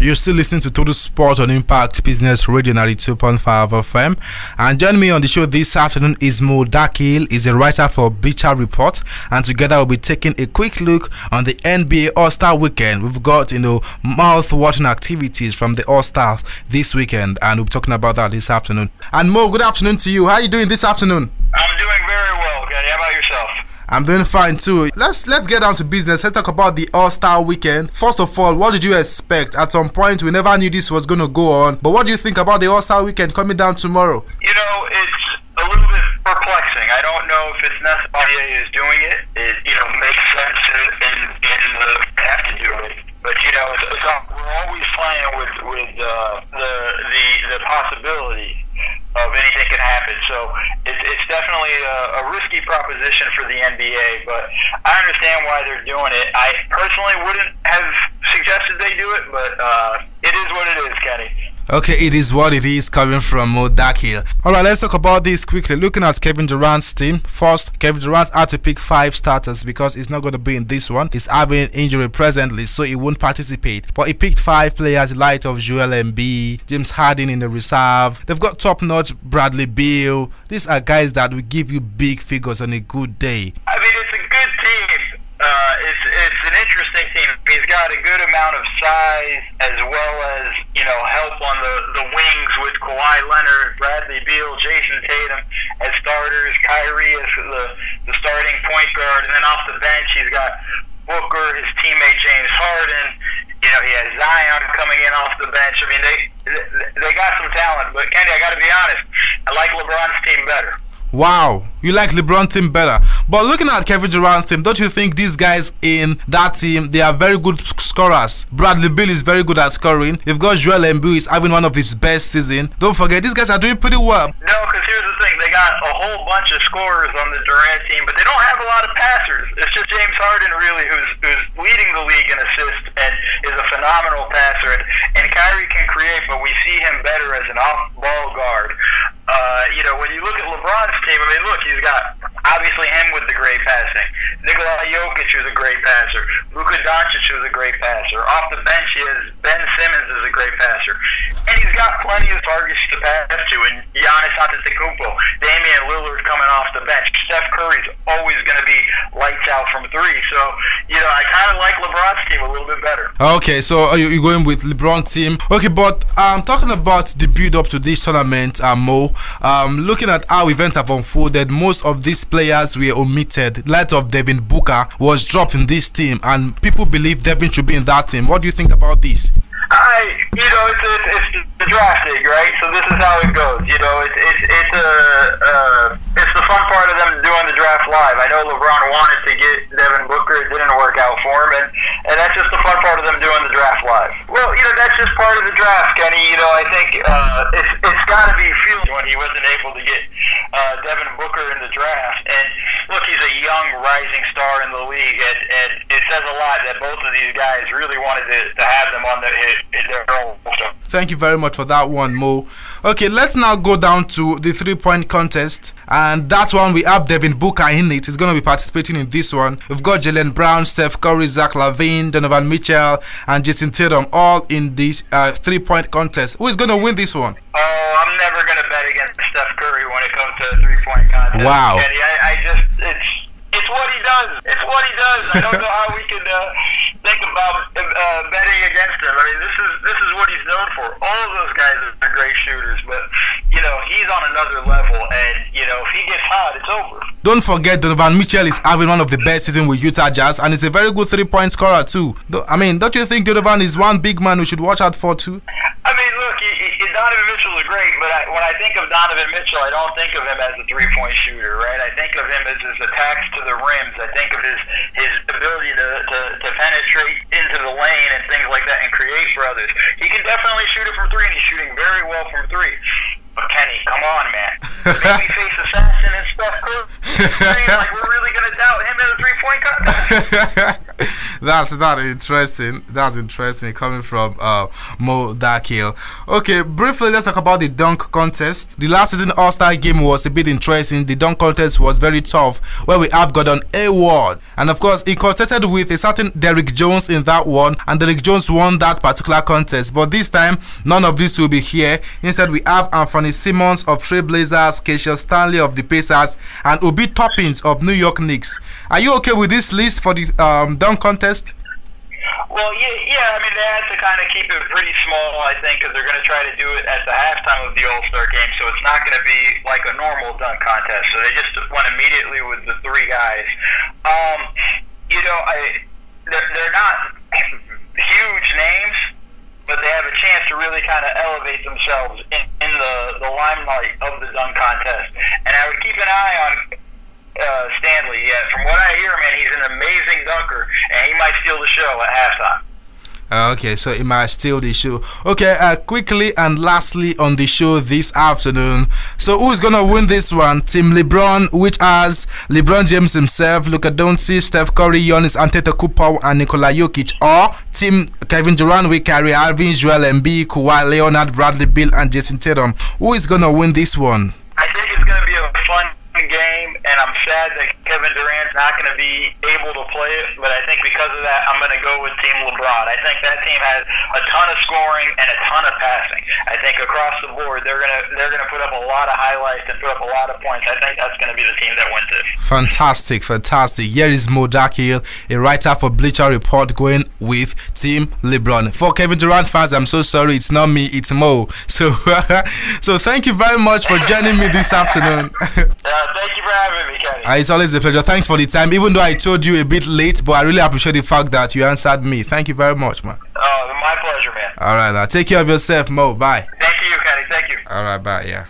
You're still listening to Total Sport on Impact Business Radio 92.5 FM. And joining me on the show this afternoon is Mo Dakhil, is a writer for Bleacher Report. And together we'll be taking a quick look on the NBA All-Star Weekend. We've got, you know, mouth-watering activities from the All-Stars this weekend. And we'll be talking about that this afternoon. And Mo, good afternoon to you. How are you doing this afternoon? I'm doing very well, Kenny. How about yourself? I'm doing fine too. Let's let's get down to business. Let's talk about the All Star Weekend. First of all, what did you expect? At some point, we never knew this was going to go on. But what do you think about the All Star Weekend coming down tomorrow? You know, it's a little bit perplexing. I don't know if it's necessary is doing it. It you know makes sense in in, the have to do it. But you know, it's, it's, we're always playing with with uh, the the the possibility of anything can happen. So a, a risky proposition for the NBA, but I understand why they're doing it. I personally wouldn't have suggested they do it, but uh, it is what it is, Kenny. Okay, it is what it is coming from Mo Dakhil. Alright, let's talk about this quickly. Looking at Kevin Durant's team. First, Kevin Durant had to pick five starters because he's not going to be in this one. He's having injury presently, so he won't participate. But he picked five players light of Joel Embiid, James Harden in the reserve. They've got top-notch Bradley Beal. These are guys that will give you big figures on a good day. I mean, it's a good team. Uh, it's, it's an interesting. He's got a good amount of size as well as you know help on the the wings with Kawhi Leonard, Bradley Beal, Jayson Tatum as starters, Kyrie as the the starting point guard, and then off the bench he's got Booker, his teammate James Harden. You know he has Zion coming in off the bench. I mean they they got some talent, but Kenny, I got to be honest, I like LeBron's team better. Wow, you like LeBron team better. But looking at Kevin Durant's team, don't you think these guys in that team they are very good scorers? Bradley Beal is very good at scoring. You've got Joel Embiid is having one of his best season. Don't forget these guys are doing pretty well. No, because here's the thing: they got a whole bunch of scorers on the Durant team, but they don't have a lot of passers. It's just James Harden really who's who's leading the league in assists and is a phenomenal passer. And, and Kyrie can create, but we see him better as an off-ball guard. Uh, you know, when you look at LeBron's team, I mean, look, he's got obviously him with the great passing. Nikola Jokic was a great passer. Luka Doncic was a great passer. Off the bench, he has Ben Simmons is a great passer, and he's got plenty of targets to pass to. And Giannis Antetokounmpo, Damian Lillard coming off the bench. Steph Curry's always going to be lights out from three. So, you know, I kind of like LeBron's team a little bit better. Okay, so you're you going with LeBron team? Okay, but um, talking about the build up to this tournament, uh, Mo. Um, looking at how events have unfolded, most of these players were omitted. Light of Devin Booker was dropped in this team, and people believe Devin should be in that team. What do you think about this? I, you know, it's, it's, it's the draft league, right? So this is how it goes. You know, it's it's it's a uh, it's the fun part of them doing the draft live. I know LeBron wanted to get Devin Booker, it didn't work out for him, and and that's just the fun part of them doing the draft live. Well, you know, that's just part of the draft, Kenny. You know, I think uh, it's it's got to be feeling when he wasn't able to get uh, Devin Booker in the draft. And look, he's a young rising star in the league, and and says a lot that both of these guys really wanted to, to have them on the, their own. Thank you very much for that one, Mo. Okay, let's now go down to the three-point contest, and that one we have Devin Booker in it. He's going to be participating in this one. We've got Jaylen Brown, Steph Curry, Zach LaVine, Donovan Mitchell, and Jayson Tatum all in this uh, three-point contest. Who is going to win this one? Oh, I'm never going to bet against Steph Curry when it comes to three-point contest. Wow. Kenny, I, I just it's what he does. It's what he does. I don't know how we can uh, think about uh, betting against him. I mean, this is this is what he's known for. All of those guys are great shooters, but you know he's on another level, and you know if he gets hot, it's over. Don't forget Donovan Mitchell is having one of the best seasons with Utah Jazz, and he's a very good three-point scorer too. I mean, don't you think Donovan is one big man we should watch out for too? I mean, look, he, he, Donovan Mitchell is great, but I, when I think of Donovan Mitchell, I don't think of him as a three-point shooter, right? I think of him as his attacks to the rims. I think of his his ability to, to, to penetrate into the lane and things like that and create for others. He can definitely shoot it from three, and he's shooting very well from three. But Kenny, come on, man. Babyface assassin and stuff. like we're really gonna doubt him in a three-point contest. that's that interesting. That's interesting coming from uh, Mo Dakhil. Okay, briefly let's talk about the dunk contest. The last season All Star game was a bit interesting. The dunk contest was very tough, where we have got Gordon Hayward, and of course he contested with a certain Derrick Jones in that one, and Derrick Jones won that particular contest. But this time, none of this will be here. Instead, we have Anthony Simons of Trailblazers, Cassius Stanley of the Pacers, and Obi Toppins of New York Knicks. Are you okay with this list for the um, dunk contest? Well, yeah, yeah. I mean, they had to kind of keep it pretty small, I think, because they're going to try to do it at the halftime of the All Star game. So it's not going to be like a normal dunk contest. So they just went immediately with the three guys. Um, you know, I they're, they're not huge names, but they have a chance to really kind of elevate themselves in, in the the limelight of the dunk contest. And I would keep an eye on uh, Stanley. Yeah, from what I hear, man, he's an amazing dunker, and he might steal the show at halftime. Uh, okay, so it might steal the show. Okay, uh, quickly and lastly on the show this afternoon. So who's gonna win this one? Team LeBron, which has LeBron James himself, Luka Doncic, Steph Curry, Giannis Antetokounmpo, and Nikola Jokic, or Team Kevin Durant with Kyrie Irving, Joel Embiid, Kawhi Leonard, Bradley Beal, and Jayson Tatum. Who is gonna win this one? I think it's going to be a fun game, and I'm sad that Kevin Durant's not going to be able to play it. But I think because of that, I'm going to go with Team LeBron. I think that team has a ton of scoring and a ton of passing. I think across the board, they're going to they're going to put up a lot of highlights and put up a lot of points. I think that's going to be the team that wins this. Fantastic, fantastic. Here is Mo Dakhil, a writer for Bleacher Report, going with Team LeBron. For Kevin Durant fans, I'm so sorry, it's not me, it's Mo. So, so thank you very much for joining me this afternoon. for having me, Kenny. Uh, it's always a pleasure. Thanks for the time, even though I told you a bit late, but I really appreciate the fact that you answered me. Thank you very much, man. Oh, my pleasure, man. All right, now take care of yourself, Mo. Bye. Thank you, Kenny. Thank you. All right, bye. Yeah.